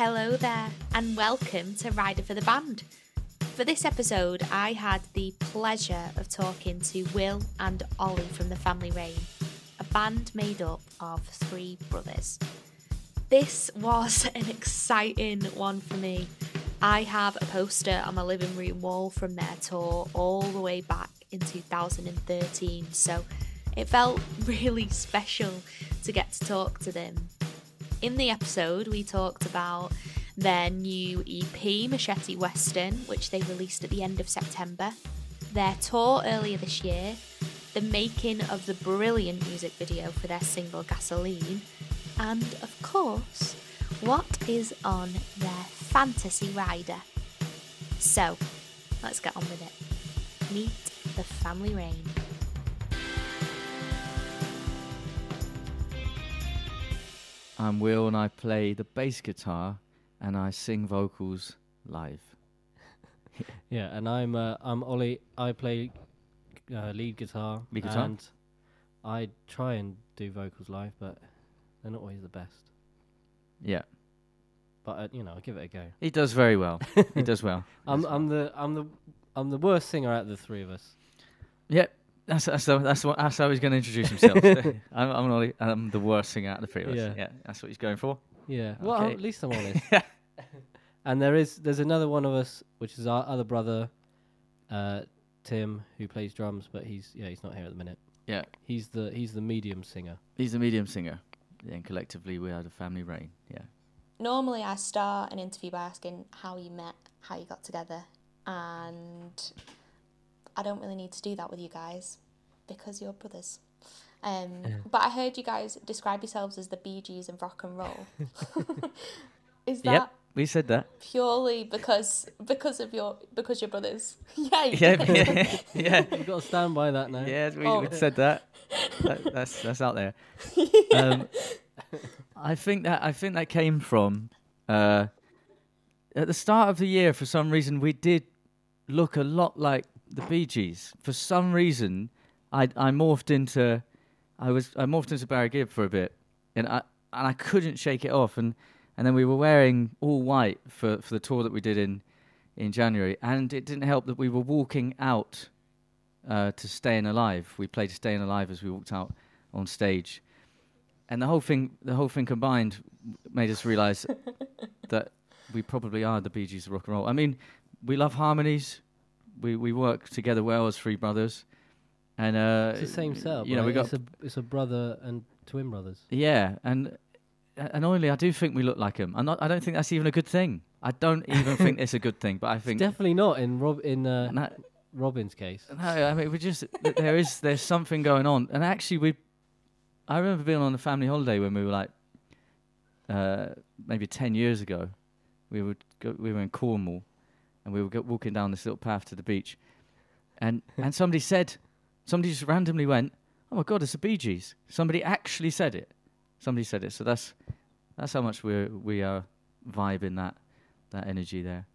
Hello there, and welcome to Rider for the Band. For this episode, I had the pleasure of talking to Will and Ollie from the Family Rain, a band made up of three brothers. This was an exciting one for me. I have a poster on my living room wall from their tour all the way back in 2013, so it felt really special to get to talk to them. In the episode, we talked about their new EP, Machete Western, which they released at the end of September, their tour earlier this year, the making of the brilliant music video for their single Gasoline, and of course, what is on their fantasy rider. So, let's get on with it. Meet the Family Rain. I'm Will and I play the bass guitar and I sing vocals live. Yeah, and I'm uh, I'm Ollie. I play uh, lead guitar. Lead guitar? And I try and do vocals live, but they're not always the best. Yeah. But uh, you know, I give it a go. He does very well. he does well. I'm I'm the I'm the I'm the worst singer out of the three of us. Yep. That's that's the- that's what that's how he's going to introduce himself. I'm I'm, Ollie, I'm the worst singer out of the three of us. Yeah. Yeah, that's what he's going for. Yeah. Well, Okay. at least I'm honest. and there is there's another one of us, which is our other brother, uh, Tim, who plays drums, but he's yeah he's not here at the minute. Yeah. He's the he's the medium singer. He's the medium singer. Yeah, and collectively we are the family rain. Yeah. Normally, I start an interview by asking how you met, how you got together, and I don't really need to do that with you guys because you're brothers. Um, But I heard you guys describe yourselves as the Bee Gees of rock and roll. Is that Yep. We said that. purely because because of your because you're brothers? yeah. you Yeah. yeah. yeah. You've got to stand by that now. Yeah, we, Oh. we said that. that. That's that's out there. Um, I think that I think that came from uh, at the start of the year. For some reason, we did look a lot like the Bee Gees. For some reason, I I morphed into I was I morphed into Barry Gibb for a bit, and I and I couldn't shake it off. And and then we were wearing all white for for the tour that we did in in January, and it didn't help that we were walking out uh, to Staying Alive. We played Staying Alive as we walked out on stage, and the whole thing, the whole thing combined, made us realise that we probably are the Bee Gees of rock and roll. I mean, we love harmonies. We we work together well as three brothers, and uh, It's the same setup. You know, we got it's a it's a brother and twin brothers. yeah, and uh, annoyingly, I do think we look like them. I'm not. I don't think that's even a good thing. I don't even think it's a good thing. But I think Definitely not in Rob in uh, no, Robin's case. no, I mean, we just there is there's something going on, and actually, we. I remember being on a family holiday when we were like, uh, maybe ten years ago. We would go, we were in Cornwall, and we were walking down this little path to the beach, and and somebody said, somebody just randomly went, "Oh my God, it's the Bee Gees." Somebody actually said it. Somebody said it. So that's that's how much we we are vibing that that energy there.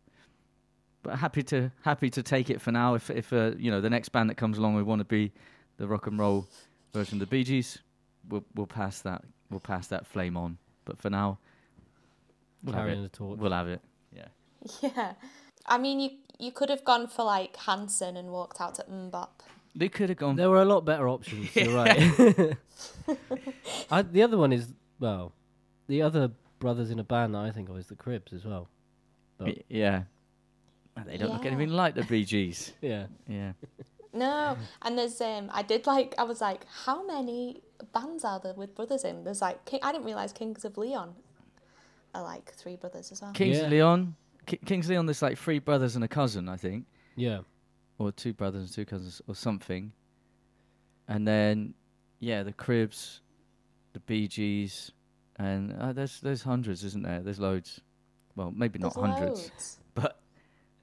But happy to happy to take it for now. If if uh, you know the next band that comes along, we want to be the rock and roll version of the Bee Gees. We'll we'll pass that we'll pass that flame on. But for now, we'll have Carrying it. the torch. We'll have it. Yeah. Yeah. I mean, you you could have gone for like Hanson and walked out to MMMBop. They could have gone. There were a lot better options. You're right. I, the other one is well, the other brothers in a band that I think of is the Cribs as well. But yeah. They don't look Yeah. anything like the Bee Gees. Yeah, Yeah. No, and there's um, I did like I was like, how many bands are there with brothers in? There's like King, I didn't realize Kings of Leon are like three brothers as well. Kings Yeah. Leon. Ki Kings Leon. There's like three brothers and a cousin, I think. yeah. or two brothers and two cousins or something. And then, yeah, the Cribs, the Bee Gees, and uh, there's there's hundreds, isn't there? There's loads. Well, maybe not There's hundreds, loads. but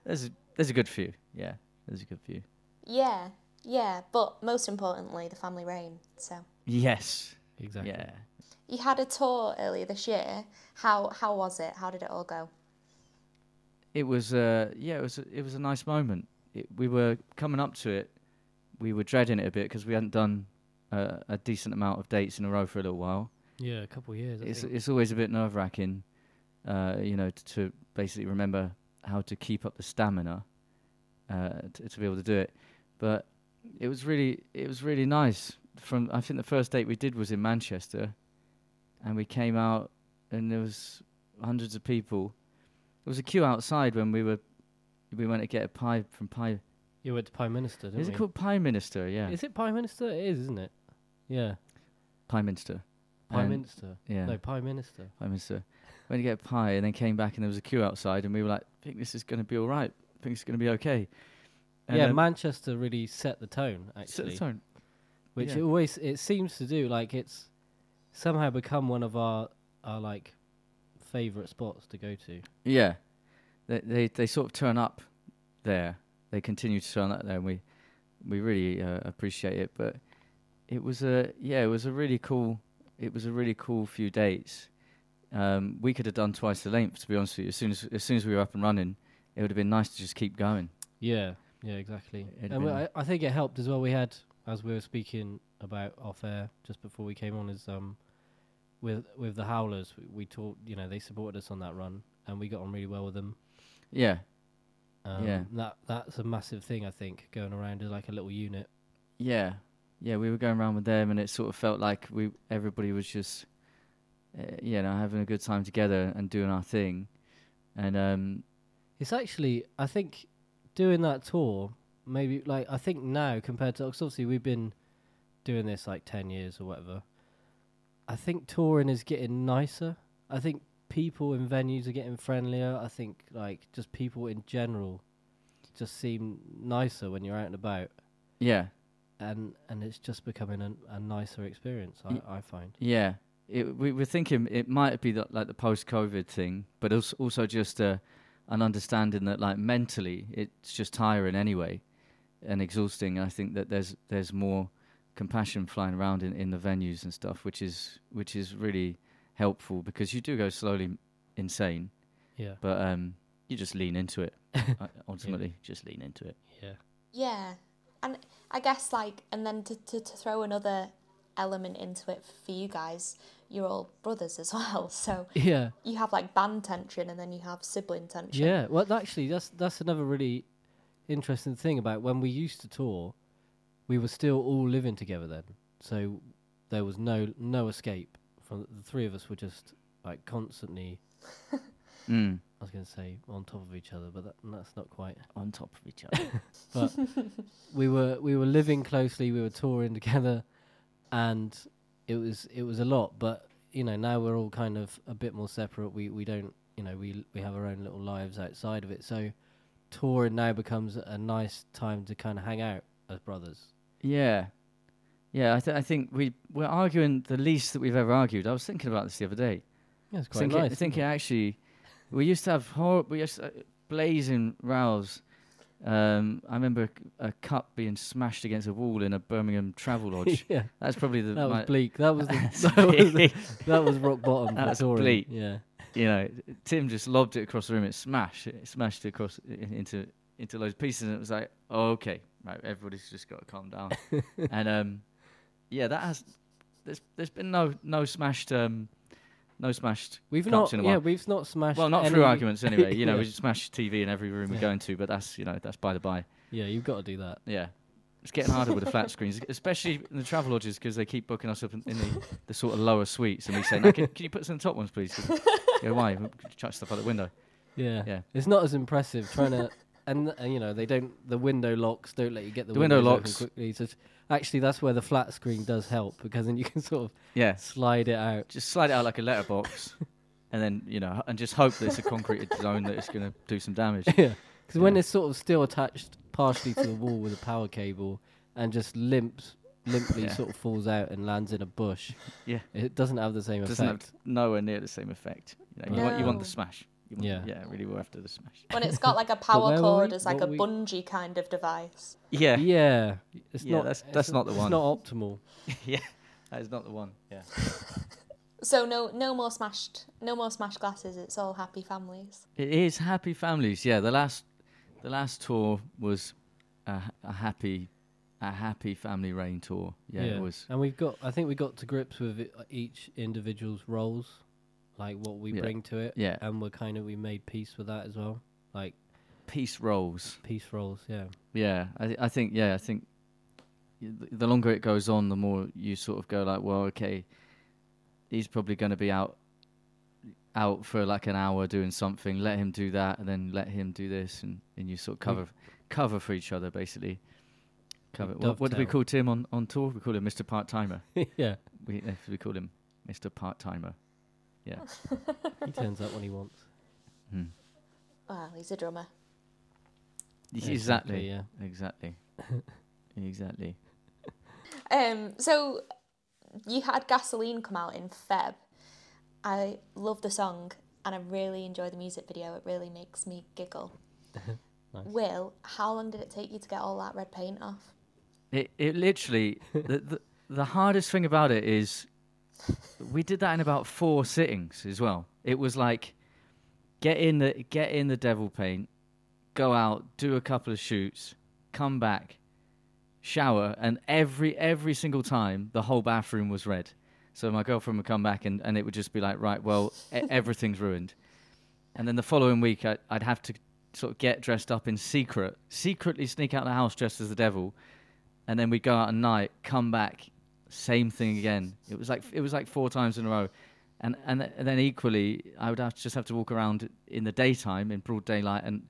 there's a, there's a good few. Yeah, there's a good few. Yeah, yeah, but most importantly, the family rain. So Yes. Exactly. Yeah. you had a tour earlier this year. How how was it? How did it all go? It was uh yeah, it was a, it was a nice moment. It, we were coming up to it. We were dreading it a bit because we hadn't done uh, a decent amount of dates in a row for a little while. Yeah, a couple of years. I it's think. it's always a bit nerve wracking, uh, you know, t- to basically remember how to keep up the stamina uh, t- to be able to do it. But it was really, it was really nice. From I think the first date we did was in Manchester, and we came out and there was hundreds of people. There was a queue outside when we were, we went to get a pie from Pie. You went to Prime Minister, didn't Is it called Pie Minister? Yeah, Is it Prime Minister? It is, isn't it? Yeah, Pie Minister. Prime And- Minister. Yeah. No, Prime Minister. Prime Minister. Went to get a pie and then came back and there was a queue outside and we were like, I think this is going to be all right. I think it's going to be okay. And yeah, then Manchester really set the tone set actually, the tone. which yeah. it always it seems to do. Like it's somehow become one of our our like favorite spots to go to. Yeah, they, they they sort of turn up there. They continue to turn up there, and we we really uh, appreciate it. But it was a yeah, it was a really cool. It was a really cool few dates. Um, we could have done twice the length, to be honest with you. As soon as as soon as we were up and running, it would have been nice to just keep going. Yeah, yeah, exactly. It'd And we- I, I think it helped as well. We had, as we were speaking about off air just before we came on, is um, with with the Howlers, we, we talked. You know, they supported us on that run, and we got on really well with them. Yeah, Um, Yeah. that that's a massive thing. I think going around as like a little unit. Yeah, yeah, we were going around with them, and it sort of felt like we everybody was just, uh, you know, having a good time together and doing our thing, and um, It's actually, I think, doing that tour. Maybe like I think now compared to 'cause obviously we've been doing this like ten years or whatever. I think touring is getting nicer. I think people in venues are getting friendlier. I think like just people in general just seem nicer when you're out and about, yeah, and and it's just becoming a, a nicer experience. Y- I, I find. yeah. It, we were thinking it might be the, like the post-COVID thing, but also also just uh, an understanding that like mentally it's just tiring anyway, and exhausting. I think that there's there's more compassion flying around in, in the venues and stuff, which is which is really helpful because you do go slowly insane. Yeah. but um, you just lean into it. uh, ultimately, just lean into it. Yeah. Yeah. And I guess like and then to, to, to throw another element into it for you guys, you're all brothers as well. So Yeah. you have like band tension and then you have sibling tension. Yeah, well, actually, that's that's another really interesting thing about when we used to tour. We were still all living together then, so there was no no escape. From the three of us were just like constantly. Mm. I was going to say on top of each other, but that, that's not quite. On top of each other. But we were we were living closely. We were touring together, and it was it was a lot. But you know now we're all kind of a bit more separate. We we don't you know we we have our own little lives outside of it. So touring now becomes a nice time to kind of hang out as brothers. Yeah, yeah. I, th- I think we we're arguing the least that we've ever argued. I was thinking about this the other day. Yeah, it's quite thinking, nice. isn't thinking it? actually, we used to have hor- we used to, uh, blazing rows. Um, I remember a cup being smashed against a wall in a Birmingham travel lodge. yeah, That's probably the that was bleak. That was the, that was bleak. that was rock bottom. That was touring. bleak. Yeah, you know, Tim just lobbed it across the room. It smashed. It smashed it across into into loads of pieces, and it was like, oh, okay, right, everybody's just got to calm down. and um, yeah, that has. There's there's been no no smashed um, no smashed. we've not. in a Yeah, we've not smashed. Well, not any, through arguments anyway. You know, Yeah. we just smash TV in every room we Yeah. go into, but that's you know that's by the by. Yeah, you've got to do that. Yeah. It's getting harder with the flat screens, especially in the travel lodges because they keep booking us up in, in the, the sort of lower suites, and we say, no, can, can you put us in the top ones, please? yeah, why? We chuck stuff out the window. Yeah. Yeah. It's not as impressive trying to, and, and you know they don't. The window locks don't let you get the, The window open locks- quickly. So actually, that's where the flat screen does help because then you can sort of Yeah. slide it out. just slide it out like a letterbox, and then you know, and just hope that it's a concreted zone that it's going to do some damage. yeah. Because when it's sort of still attached partially to the wall with a power cable and just limps, limply Yeah. sort of falls out and lands in a bush. Yeah. It doesn't have the same It doesn't have effect. nowhere near the same effect. You, know, you, want, you want the smash. You want, Yeah. yeah, really. We're after the smash. When it's got like a power cord we? as like a we- bungee kind of device. Yeah, Yeah. It's Yeah, not. that's- it's that's not the it's one. not optimal. yeah, that is not the one. Yeah, So no no more smashed no more smashed glasses, it's all happy families. it is happy families. Yeah, the last, the last tour was a, a happy, a happy family rain tour. Yeah, it was. And we've got. I think we got to grips with it, each individual's roles like what we Yeah. bring to it. Yeah. And we're kind of we made peace with that as well. Like Peace rolls. peace rolls. Yeah. Yeah, I I think yeah, I think y- th- the longer it goes on, the more you sort of go like, well, okay, he's probably going to be out out for like an hour doing something. Let him do that, and then let him do this, and, and you sort of cover cover for each other basically. Cover. What, what do we dovetail. call Tim on on tour? We call him Mr. Part Timer. yeah. we uh, we call him Mr. Part Timer. Yeah. He turns up when he wants. Hmm. Well, he's a drummer. Exactly. Yeah. Exactly. exactly. Um, so you had Gasoline come out in Feb. I love the song and I really enjoy the music video. It really makes me giggle. Nice. Will, how long did it take you to get all that red paint off? It it literally the, the the hardest thing about it is we did that in about four sittings as well. It was like get in the get in the devil paint, go out, do a couple of shoots, come back, shower, and every every single time the whole bathroom was red. So my girlfriend would come back and, and it would just be like, right, well, e- everything's ruined. And then the following week, I, I'd have to sort of get dressed up in secret, secretly sneak out of the house dressed as the devil, and then we'd go out at night, come back, same thing again. It was like it was like four times in a row, and and, th- and then equally, I would have just have to walk around in the daytime in broad daylight, and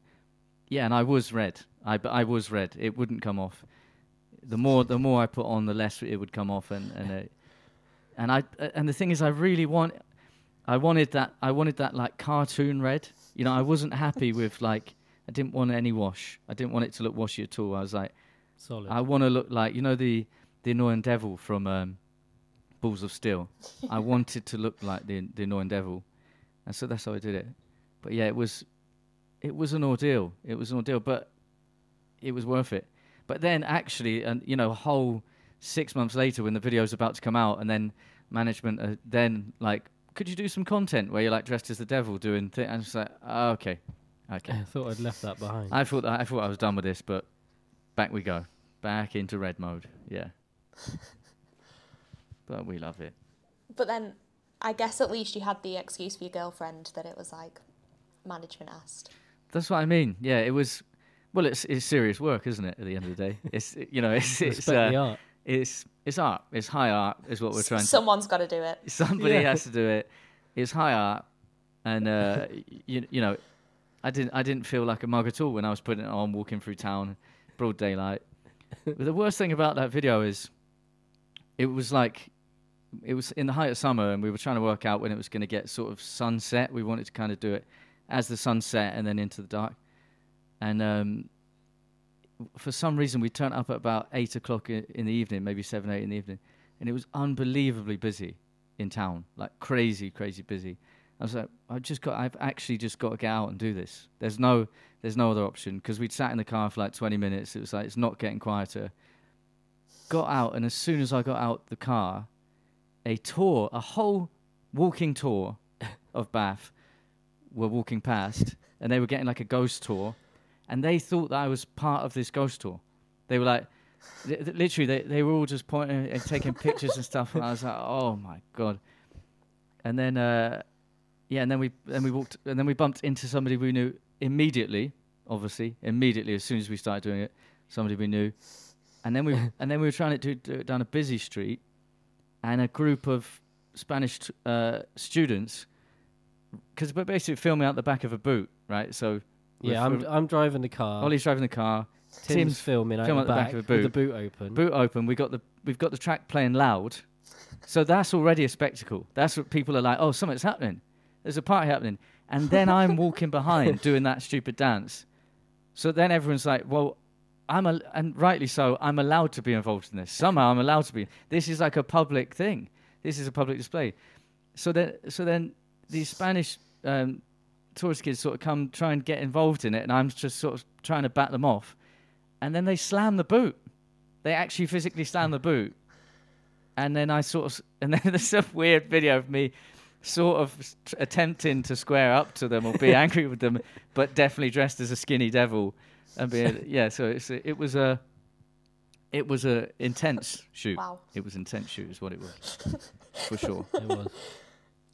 yeah, and I was red. I I was red. It wouldn't come off. The more the more I put on, the less it would come off, and and uh, and I and the thing is, I really want. I wanted that. I wanted that like cartoon red. You know, I wasn't happy with like. I didn't want any wash. I didn't want it to look washy at all. I was like, Solid. I want to look like you know the the annoying devil from um, Balls of Steel. I wanted to look like the the annoying devil, and so that's how I did it. But yeah, it was it was an ordeal. It was an ordeal, but it was worth it. But then actually, and you know, a whole six months later, when the video's about to come out, and then management are then like, could you do some content where you're like dressed as the devil doing things? And it's like, oh, okay, okay. I thought I'd left that behind. I thought I thought I was done with this, but back we go, back into red mode. Yeah, but we love it. But then I guess at least you had the excuse for your girlfriend that it was like management asked. That's what I mean. Yeah, it was. Well, it's it's serious work, isn't it? At the end of the day, it's you know it's it's uh, art. it's it's art. It's high art, is what we're trying. to Someone's got to do it. Somebody Yeah. has to do it. It's high art, and uh, you you know, I didn't I didn't feel like a mug at all when I was putting it on, walking through town, broad daylight. but the worst thing about that video is, it was like, it was in the height of summer, and we were trying to work out when it was going to get sort of sunset. We wanted to kind of do it as the sunset and then into the dark, and um, for some reason we turned up at about eight o'clock in the evening, maybe seven eight in the evening, and it was unbelievably busy in town, like crazy, crazy busy. I was like, i've just got, I've actually just got to get out and do this. There's no, there's no other option because we'd sat in the car for like 20 minutes. It was like it's not getting quieter. Got out, and as soon as I got out the car, a tour, a whole walking tour of Bath, were walking past, and they were getting like a ghost tour, and they thought that I was part of this ghost tour. They were like, th- literally, they, they were all just pointing and taking pictures and stuff, and I was like, oh my god. And then, uh, yeah, and then we then we walked, and then we bumped into somebody we knew immediately. Obviously, immediately as soon as we started doing it, somebody we knew, and then we and then we were trying to do, do it down a busy street, and a group of Spanish uh, students, because we're basically filming out the back of a boot, right? So Yeah, I'm I'm driving the car. Ollie's driving the car, Tim's, Tim's filming out film the at the back, back of a with the boot. boot open. boot open. We got the we've got the track playing loud, so that's already a spectacle. That's what people are like. Oh, something's happening. There's a party happening, and then I'm walking behind doing that stupid dance. So then everyone's like, well. I'm a, and rightly so. I'm allowed to be involved in this. Somehow I'm allowed to be. This is like a public thing. This is a public display. So then, so then these Spanish um, tourist kids sort of come try and get involved in it, and I'm just sort of trying to bat them off. And then they slam the boot. They actually physically slam the boot. And then I sort of, and then there's a weird video of me sort of attempting to square up to them or be angry with them, but definitely dressed as a skinny devil. And being, yeah, so it's it was a, it was a intense shoot. Wow. It was intense shoot, is what it was, for sure. it was.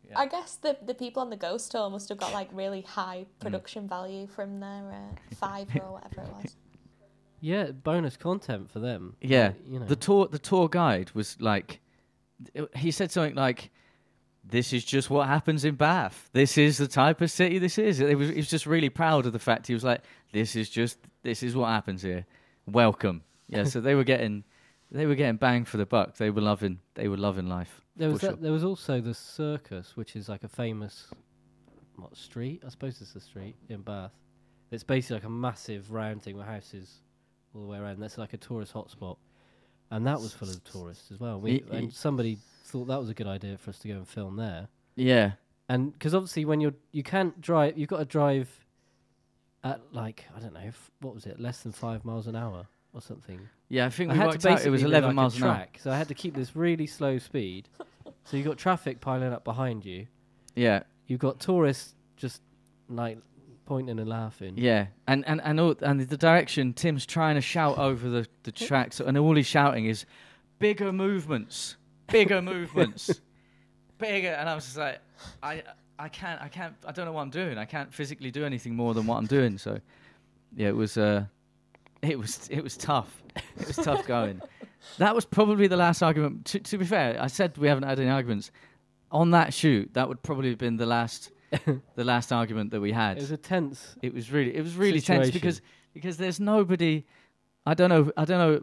Yeah. I guess the the people on the ghost tour must have got like really high production value from their uh, five or whatever it was. Yeah, bonus content for them. Yeah, like, you know. the tour the tour guide was like, he said something like, "This is just what happens in Bath. This is the type of city this is." It was, he was just really proud of the fact he was like, "This is just this is what happens here. Welcome." Yeah, so they were getting they were getting bang for the buck. They were loving they were loving life. there was that, sure. there was also the circus, which is like a famous what street? I suppose it's a street in Bath. It's basically like a massive round thing with houses all the way around. That's like a tourist hotspot, and that was full of tourists as well. We, Y- and somebody thought that was a good idea for us to go and film there. Yeah, And because obviously when you're you can't drive, you've got to drive at like I don't know f- what was it, less than five miles an hour or something. yeah. I think I we had worked to out basically it was 11 like miles an hour. so I had to keep this really slow speed. so you got traffic piling up behind you. Yeah, You've got tourists just like pointing and laughing. Yeah, and and and, all, and the direction Tim's trying to shout over the the tracks, and all he's shouting is, "Bigger movements, bigger movements, bigger." And I was just like, I I can't I can't I don't know what I'm doing. I can't physically do anything more than what I'm doing. So, yeah, it was uh, it was it was tough. It was tough going. That was probably the last argument. To, to be fair, I said we haven't had any arguments on that shoot. That would probably have been the last the last argument that we had. It was a tense. it was really it was really tense because because there's nobody i don't know i don't know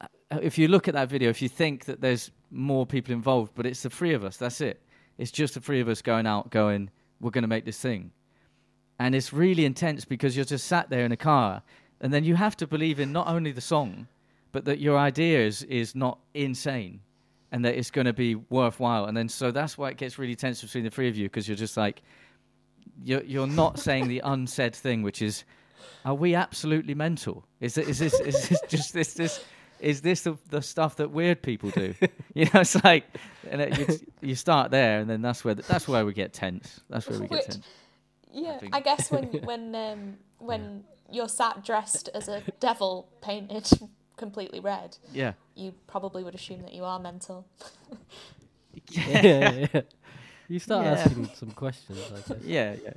uh, if you look at that video if you think that there's more people involved but it's the three of us that's it. It's just the three of us going out going we're going to make this thing. And it's really intense because you're just sat there in a car and then you have to believe in not only the song but that your idea is is not insane and that it's going to be worthwhile and then so that's why it gets really tense between the three of you because you're just like you're you're not saying the unsaid thing, which is, are we absolutely mental? Is it, is this is this just this this is this the, the stuff that weird people do? you know, it's like, and it, you, you start there, and then that's where the, that's where we get tense. That's where we get Which- tense. Yeah, think. I, guess when when um, when you're sat dressed as a devil painted completely red, Yeah, you probably would assume that you are mental. yeah, yeah, yeah. You start Yeah. asking some questions. I guess. yeah, yeah,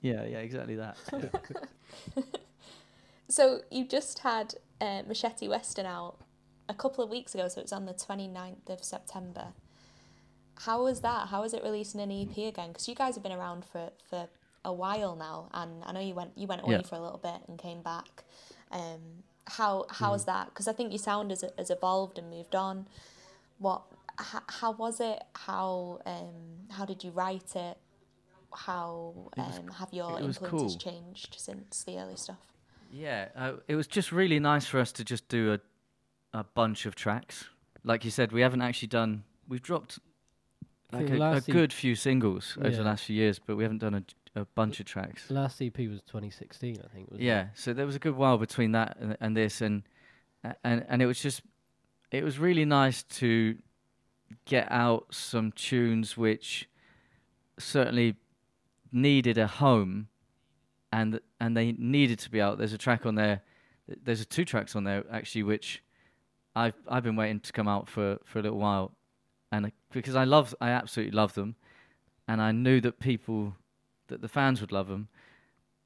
yeah, yeah. Exactly that. So you just had uh, Machete Western out a couple of weeks ago, so it was on the 29th of September. How was that? How was it releasing an EP again? Because you guys have been around for, for a while now, and I know you went you went away Yeah. for a little bit and came back. Um, how how's Mm. that? Because I think your sound has has evolved and moved on. What? How, how was it? How um how did you write it? How It was- um have your influences cool. changed since the early stuff? Yeah, uh, it was just really nice for us to just do a, a bunch of tracks. Like you said, we haven't actually done. We've dropped like a, a good few singles over the last few years, but we haven't done a, a bunch of tracks. Last EP was 2016, I think. Yeah, so there was a good while between that and, and this, and and and it was just, it was really nice to get out some tunes which certainly needed a home, and and they needed to be out. There's a track on there, there's a two tracks on there actually, which I've I've been waiting to come out for for a little while, and I, because I love I absolutely love them, and I knew that people that the fans would love them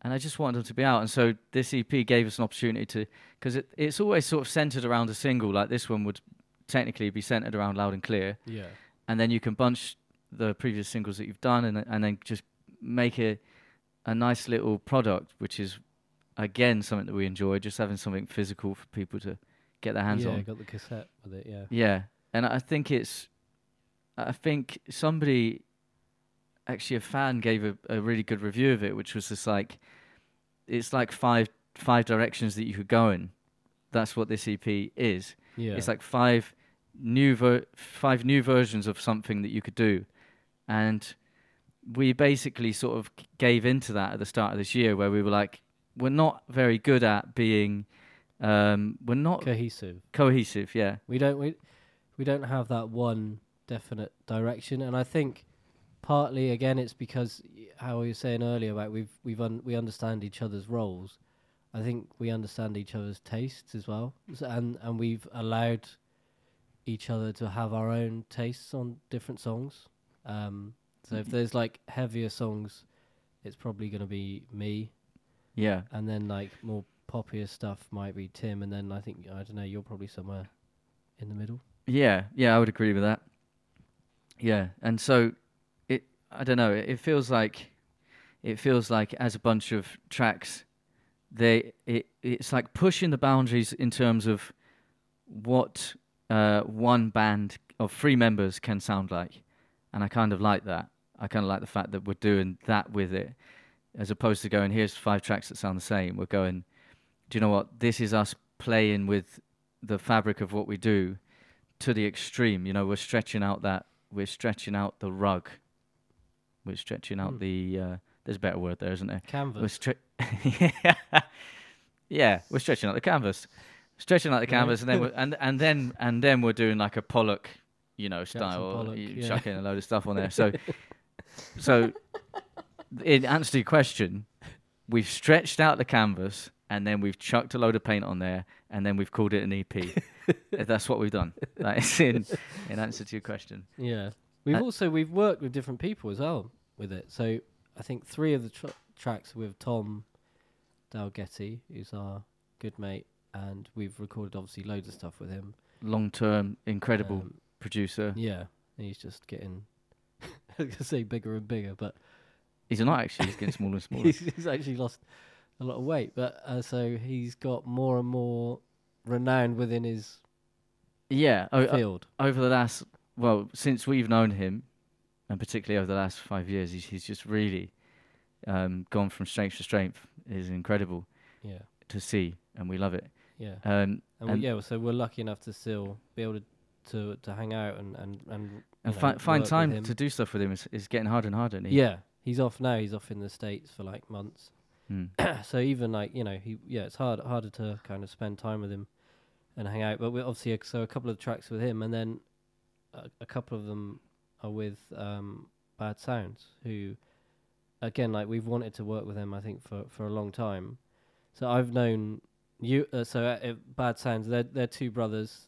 and I just wanted them to be out. And so this EP gave us an opportunity to, because it, it's always sort of centered around a single. Like this one would technically be centered around Loud and Clear. Yeah. and then you can bunch the previous singles that you've done, and and then just make it a nice little product, which is again something that we enjoy, just having something physical for people to get their hands yeah, on. got the cassette with it. Yeah. Yeah, and I think it's, I think somebody, actually a fan gave a, a really good review of it, which was just like, it's like five five directions that you could go in. That's what this EP is. Yeah. It's like five new ver- five new versions of something that you could do, and we basically sort of gave into that at the start of this year, where we were like, we're not very good at being, um, we're not cohesive. cohesive. Yeah. We don't we we don't have that one definite direction, and I think partly again it's because how we were saying earlier about we've we've un- we understand each other's roles. I think we understand each other's tastes as well, S- and and we've allowed each other to have our own tastes on different songs. Um, So if there's like heavier songs, it's probably going to be me, Yeah, and then like more poppier stuff might be Tim, and then I think I don't know, you're probably somewhere in the middle. yeah, yeah. I would agree with that. Yeah, and so. I don't know. It, feels like, it feels like as a bunch of tracks, they it it's like pushing the boundaries in terms of what uh, one band of three members can sound like, and I kind of like that. I kind of like the fact that we're doing that with it, as opposed to going here's five tracks that sound the same. We're going, do you know what? This is us playing with the fabric of what we do to the extreme. You know, we're stretching out that we're stretching out the rug. We're stretching out Hmm. the. Uh, there's a better word there, isn't there? We're Canvas. stre- yeah, we're stretching out the canvas, stretching out the Yeah. canvas, and then we're, and and then and then we're doing like a Pollock, you know, style, Pollock, you yeah. chucking a load of stuff on there. So, so in answer to your question, we've stretched out the canvas, and then we've chucked a load of paint on there, and then we've called it an EP. That's what we've done. That is in in answer to your question. Yeah, we've Uh, also we've worked with different people as well with it. So I think three of the tr- tracks with Tom Dalgetty, who's our good mate, and we've recorded obviously loads of stuff with him. Long term, incredible Um, producer. yeah, he's just getting. I was gonna say bigger and bigger, but He's not actually. He's getting smaller and smaller. he's, he's actually lost a lot of weight. But uh, so he's got more and more renowned within his yeah. o- o- field. over the last well since we've known him and particularly over the last five years he's, he's just really um, gone from strength to strength is incredible yeah, to see and we love it yeah. um, And, And- we, yeah, so we're lucky enough to still be able to to, to hang out and and and, and know, fi- find time to do stuff with him is, is getting harder and harder and he, Yeah, he's off now. He's off in the states for like months. Mm. so even like you know he yeah, it's hard harder to kind of spend time with him and hang out. But we're obviously uh, so a couple of tracks with him, and then a, a couple of them are with um, Bad Sounds, who again like we've wanted to work with them I think for for a long time. So I've known you. Uh, so uh, Bad Sounds, they're they're two brothers.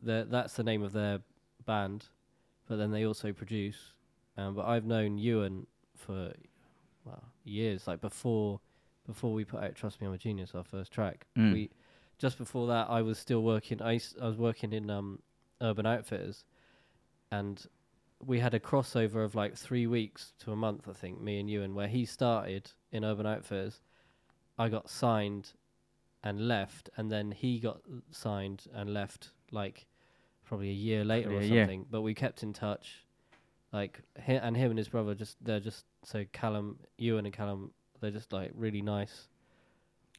They're, that's the name of their band, but then they also produce. Um, but I've known Ewan for well years, like before before we put out "Trust Me, I'm a Genius," our first track. Mm. We just before that, I was still working. I I was working in um, Urban Outfitters, and we had a crossover of like three weeks to a month, I think, me and Ewan, where he started in Urban Outfitters. I got signed and left, and then he got signed and left like probably a year later or a year. something. But we kept in touch, like hi and him and his brother. Just they're just so Callum, Ewan and Callum, they're just like really nice,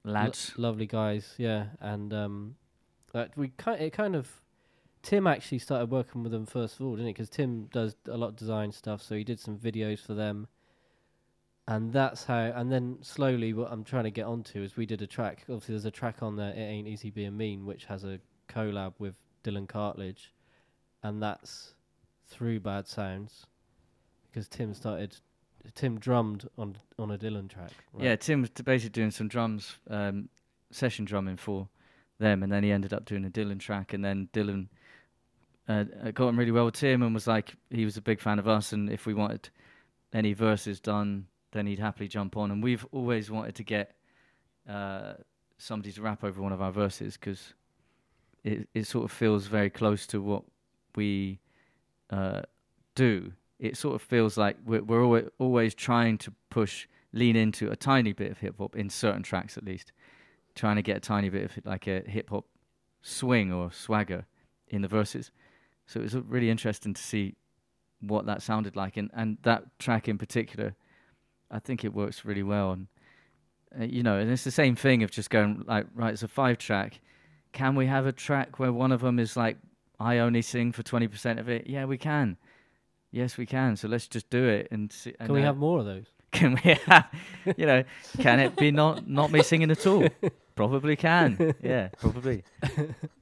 lads lovely guys. Yeah, and um, like we kind it kind of. Tim actually started working with them first of all, didn't he? Because Tim does a lot of design stuff, so he did some videos for them and that's how and then slowly what i'm trying to get onto is we did a track obviously there's a track on there it ain't easy being mean which has a collab with dylan cartlidge and that's through bad sounds because tim started tim drummed on on a dylan track right? yeah tim was basically doing some drums um, session drumming for them and then he ended up doing a dylan track and then dylan uh, uh, got on really well with tim and was like he was a big fan of us and if we wanted any verses done then he'd happily jump on. And we've always wanted to get uh, somebody to rap over one of our verses because it it sort of feels very close to what we uh, do. It sort of feels like we're, we're always, always trying to push, lean into a tiny bit of hip hop in certain tracks at least, trying to get a tiny bit of like a hip hop swing or swagger in the verses. So it was uh, really interesting to see what that sounded like, and and that track in particular. I think it works really well, and uh, you know, and it's the same thing of just going like, right, it's a five track. Can we have a track where one of them is like, I only sing for twenty percent of it? Yeah, we can. Yes, we can. So let's just do it and see. can we have more of those Can we have? You know, can it be not not me singing at all? Probably can. Yeah, probably.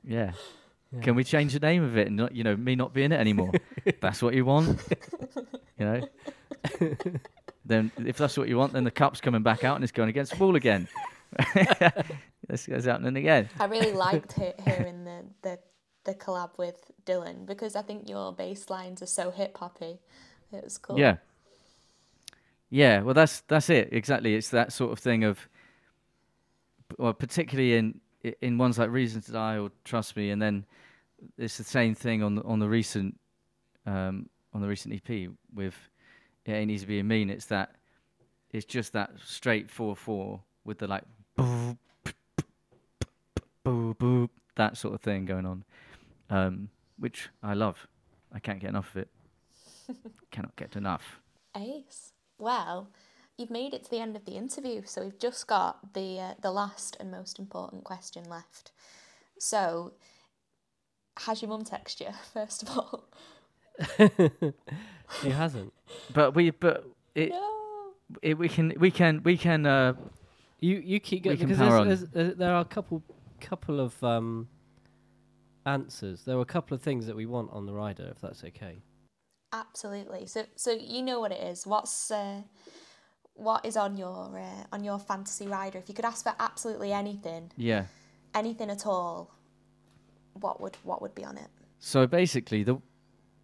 Yeah. Yeah. Can we change the name of it and not, you know, me not be in it anymore? that's what you want. You know. then if that's what you want, then the cup's coming back out and it's going against the wall again. this is happening again. I really liked he- hearing the, the the collab with Dylan because I think your bass lines are so hip hoppy. It was cool. Yeah. Yeah, well, that's that's it exactly. It's that sort of thing of, well, particularly in i- in ones like Reason to Die or Trust Me, and then it's the same thing on the, on the recent um, on the recent EP with It Ain't Easy Being Mean. It's that it's just that straight four four with the like boo boo that sort of thing going on, um, which I love. I can't get enough of it. Cannot get enough. Ace. Well, you've made it to the end of the interview, so we've just got the uh, the last and most important question left. So, has your mum texted you first of all? He hasn't. But we but it, no. it we can we can we can uh You you keep going because power there's, there's, uh, there are a couple couple of um, answers. There are a couple of things that we want on the rider, if that's okay. Absolutely. So, so you know what it is. What's uh, what is on your uh, on your fantasy rider? If you could ask for absolutely anything, yeah. anything at all, what would what would be on it? So basically, the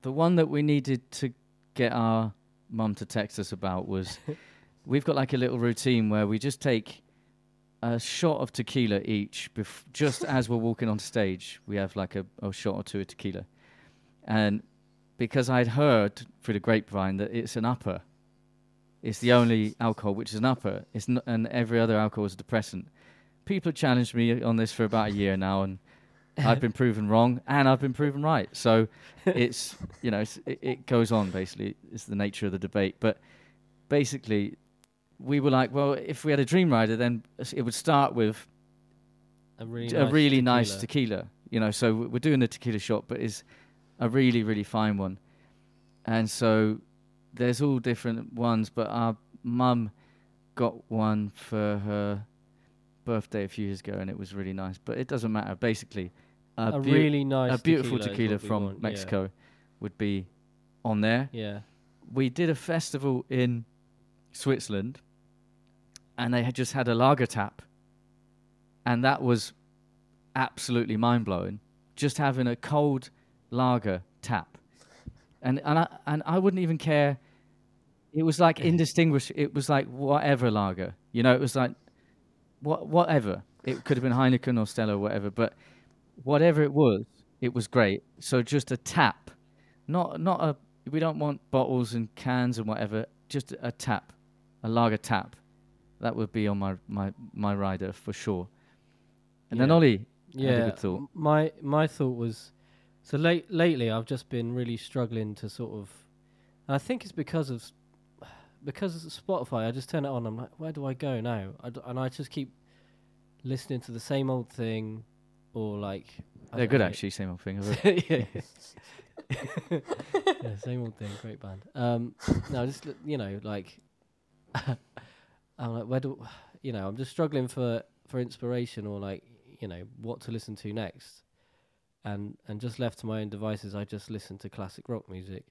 the one that we needed to get our mum to text us about was we've got like a little routine where we just take a shot of tequila each, bef- just as we're walking on stage. We have like a, a shot or two of tequila, and because I'd heard through the grapevine that it's an upper, it's the only alcohol which is an upper. It's n- and every other alcohol is a depressant. People have challenged me on this for about a year now, and I've been proven wrong and I've been proven right. So it's you know it's, it, it goes on basically. It's the nature of the debate. But basically, we were like, well, if we had a dream rider, then it would start with A really a nice really nice tequila. tequila. You know, so we're doing the tequila shot, but it's a really really fine one. And so there's all different ones, but our mum got one for her birthday a few years ago, and it was really nice. But it doesn't matter. Basically, a, A really nice a beautiful tequila, tequila from want, yeah. Mexico would be on there. Yeah. We did a festival in Switzerland, and they had just had a lager tap, and that was absolutely mind blowing. Just having a cold lager tap, and and I and I wouldn't even care. It was like indistinguishable. It was like whatever lager, you know. It was like what whatever. It could have been Heineken or Stella or whatever, but whatever it was, it was great. So just a tap, not not a. We don't want bottles and cans and whatever. Just a tap, a lager tap. That would be on my my my rider for sure. And then Yeah. Ollie, Yeah. had a good thought. My my thought was so late lately I've just been really struggling to sort of and I think it's because of because of Spotify I just turn it on I'm like where do I go now I d- and I just keep listening to the same old thing or like I they're don't good know. actually. Same old thing. Yeah. yeah, same old thing. Great band. Um, no, just l- you know, like I'm like, where do you know? I'm just struggling for for inspiration or like you know what to listen to next, and and just left to my own devices, I just listen to classic rock music,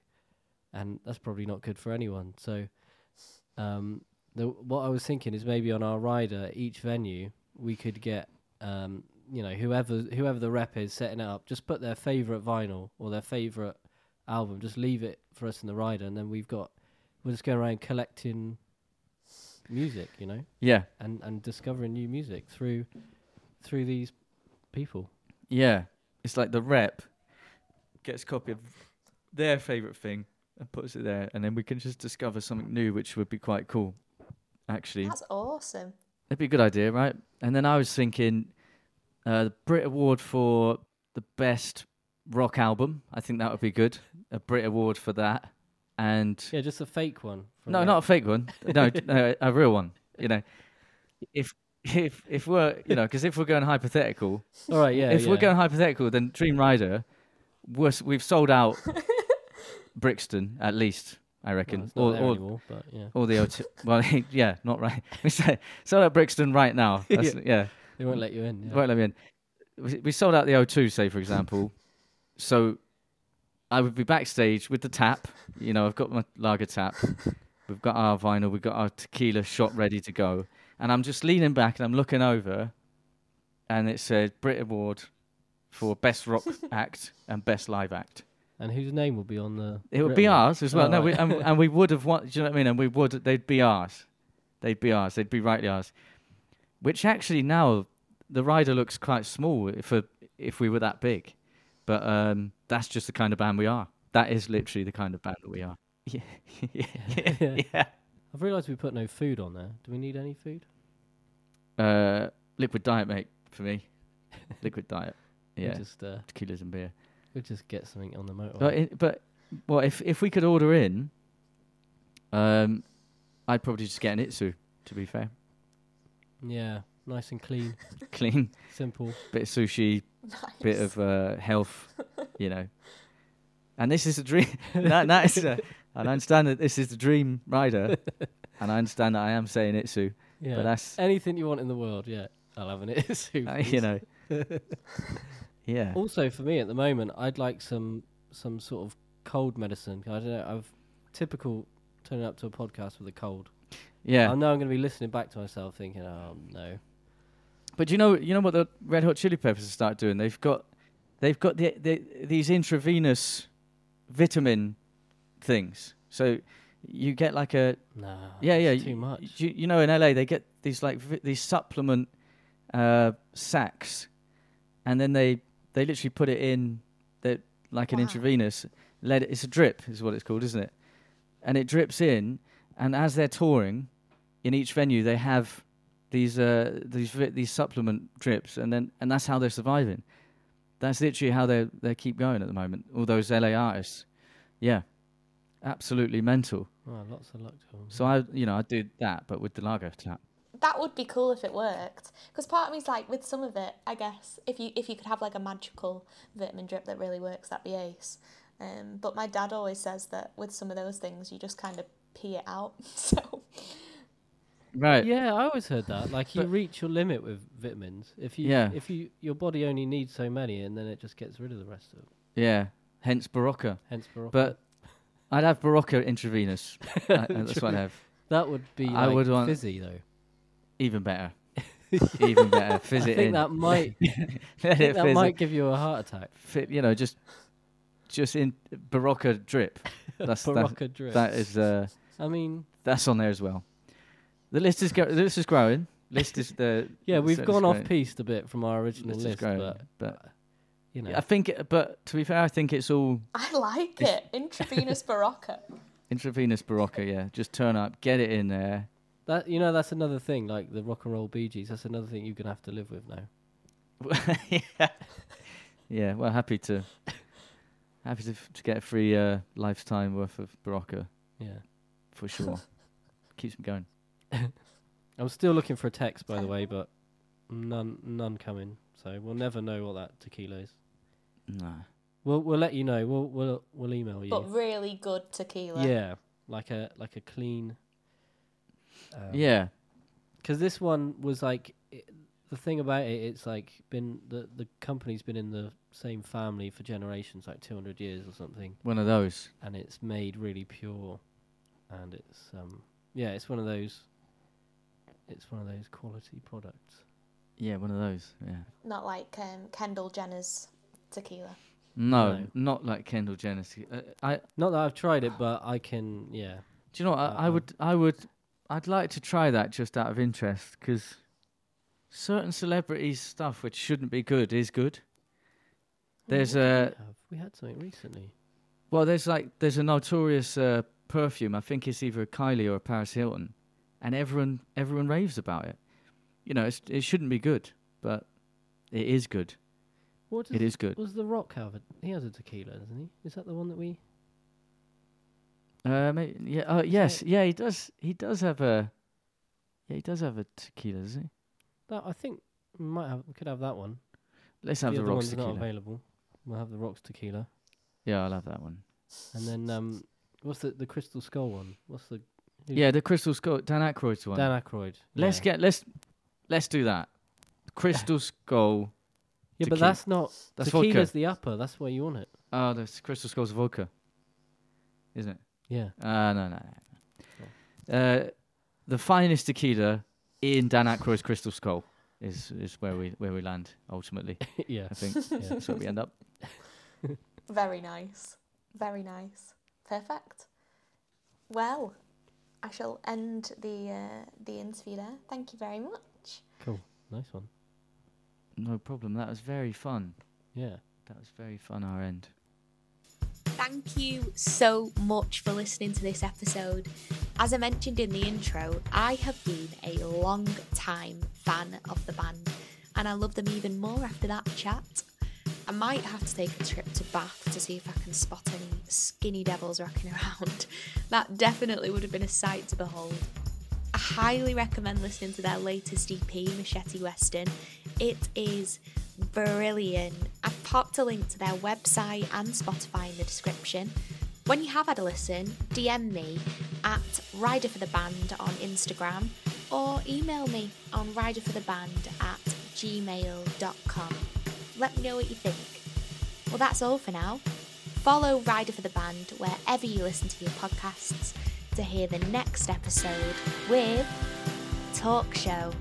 and that's probably not good for anyone. So, um, the what I was thinking is maybe on our rider each venue we could get um you know whoever whoever the rep is setting it up just put their favorite vinyl or their favorite album just leave it for us in the rider and then we've got we're just going around collecting music you know? Yeah, and and discovering new music through through these people. Yeah. It's like the rep gets a copy of their favorite thing and puts it there, and then we can just discover something new, which would be quite cool. Actually, That's awesome. It'd be a good idea, right? And then I was thinking uh, the Brit Award for the best rock album. I think that would be good. A Brit Award for that. And yeah just a fake one no, that. not a fake one. no, no, a real one. You know, if if if we're you know, because if we're going hypothetical, all right yeah if yeah. we're going hypothetical, then Dream Rider, we're, we've sold out Brixton at least. I Well, reckon, not or, or anymore, but yeah or the O2. Well, yeah, not right. We say sold out Brixton right now. That's, yeah. they won't let you in yeah. won't let me in. We, we sold out the O2, say for example. so I would be backstage with the tap. You know, I've got my lager tap. We've got our vinyl. We've got our tequila shot ready to go. And I'm just leaning back and I'm looking over, and it said Brit Award for best rock act and best live act. And whose name will be on the? It would be ours as well. Oh, no, we, and, and we would have won. Do you know what I mean? And we would. They'd be ours. They'd be ours. They'd be rightly ours. Which actually now the rider looks quite small if a, if we were that big, but um, that's just the kind of band we are. That is literally the kind of band that we are. Yeah, yeah, Yeah. yeah. I've realised we put no food on there. Do we need any food? Uh, liquid diet, mate, for me. liquid diet. Yeah, just uh, tequilas and beer. We'll just get something on the motorway. But it, but well, if if we could order in, um, I'd probably just get an itsu. To be fair, yeah, nice and clean, clean simple. bit of sushi, Nice. bit of uh, health, you know. And this is a dream. that, that is a, and I understand that this is the dream rider, and I understand that I am saying itsu, Yeah, but that's anything you want in the world. Yeah, I'll have an itsu. uh, you know. Yeah. Also, for me at the moment, I'd like some some sort of cold medicine. I don't know. I've typical turning up to a podcast with a cold. Yeah. I know I'm going to be listening back to myself, thinking, "Oh no." But you know, you know what the Red Hot Chili Peppers have started doing? They've got, they've got the, the these intravenous vitamin things. So you get like a Nah. yeah yeah too much. You, you know, in LA they get these like vi- these supplement uh, sacks, and then they they literally put it in that like an Wow. intravenous. Let it, it's a drip is what it's called, isn't it? And it drips in, and as they're touring, in each venue they have these uh, these these supplement drips, and then and that's how they're surviving. That's literally how they they keep going at the moment. All those LA artists, yeah, absolutely mental. Oh, lots of luck to 'em. So I, you know, I do that, but with the lager tap. That would be cool if it worked. Because part of me's like, with some of it, I guess, if you if you could have like a magical vitamin drip that really works, that'd be ace. Um, but my dad always says that with some of those things, you just kind of pee it out. So Right. Yeah, I always heard that. Like you reach your limit with vitamins. If you Yeah. if you your body only needs so many and then it just gets rid of the rest of it. Yeah. Hence Berocca. Hence Berocca. But I'd have Berocca intravenous. I- that's what I'd have. that would be I like would want- fizzy though. Even better. Even better. Fizz I it think in. that might I Let think it that fizz. might give you a heart attack. Fit, you know, just just in Berocca drip. That's that, drip. that is uh, I mean, that's on there as well. The list is go- the list is growing. List is the yeah, we've so- gone off piste a bit from our original list list, growing, but but you know, I think. It, but to be fair, I think it's all I like it. Intravenous Berocca. intravenous Berocca. Yeah, just turn up, get it in there. That you know that's another thing. Like the rock and roll Bee Gees, that's another thing you're gonna have to live with now. yeah. yeah, well, happy to happy to, f- to get a free uh, lifetime worth of Berocca Yeah. for sure. Keeps me going. I'm still looking for a text, by the way, but none none coming. So we'll never know what that tequila is. No. We'll we'll let you know. We'll we'll we'll email you. But really good tequila. yeah, like a like a clean. Um, yeah. because this one was like i the thing about it. It's like been the the company's been in the same family for generations, like 200 years or something, One of those. and it's made really pure, and it's um yeah, it's one of those. It's one of those quality products. Yeah, one of those. Yeah. Not like um, Kendall Jenner's tequila. No, No. not like Kendall Jenner's. Uh, I. Not that I've tried it, but I can. Yeah, Do you know what? I, Uh, I um, would. I would. I'd like to try that just out of interest because certain celebrities' stuff which shouldn't be good is good. There's a we had something recently. Well, there's like there's a notorious uh, perfume. I think it's either a Kylie or a Paris Hilton, and everyone everyone raves about it. You know, it's, it shouldn't be good, but it is good. What It is good. Was the Rock have a? He has a tequila, doesn't he? Is that the one that we? Uh, maybe, yeah. Uh, yes, yeah. He does. He does have a. Yeah, he does have a tequila, doesn't he? That I think we might have. We could have that one. Let's have the the, rocks one's not available. We'll have the Rocks tequila, Yeah, I'll have that one. and then um, what's the the Crystal Skull one? What's the? Yeah, the Crystal Skull, Dan Aykroyd's one. Dan Aykroyd. let's yeah. get let's let's do that. Crystal Skull. Yeah, but that's not. That's tequila's vodka. the upper. That's where you want it. Oh, the Crystal Skull's vodka, isn't it? Yeah. Uh, no, no, no. Uh, the finest tequila in Dan Aykroyd's Crystal Skull is is where we where we land ultimately. yeah. I think Yeah. that's where we end up. Very nice. Very nice. Perfect. Well, I shall end the uh, the interview there. Thank you very much. Cool. Nice one. No problem. That was very fun. Yeah. That was very fun. Our end. Thank you so much for listening to this episode. As I mentioned in the intro, I have been a long time fan of the band, and I love them even more after that chat. I might have to take a trip to Bath to see if I can spot any skinny devils rocking around. That definitely would have been a sight to behold. I highly recommend listening to their latest EP, Machete Western. It is brilliant. I've popped a link to their website and Spotify in the description. When you have had a listen, DM me at Rider for the Band on Instagram or email me on riderfortheband at gmail.com. Let me know what you think. Well, that's all for now. Follow Rider for the Band wherever you listen to your podcasts to hear the next episode with Talk Show.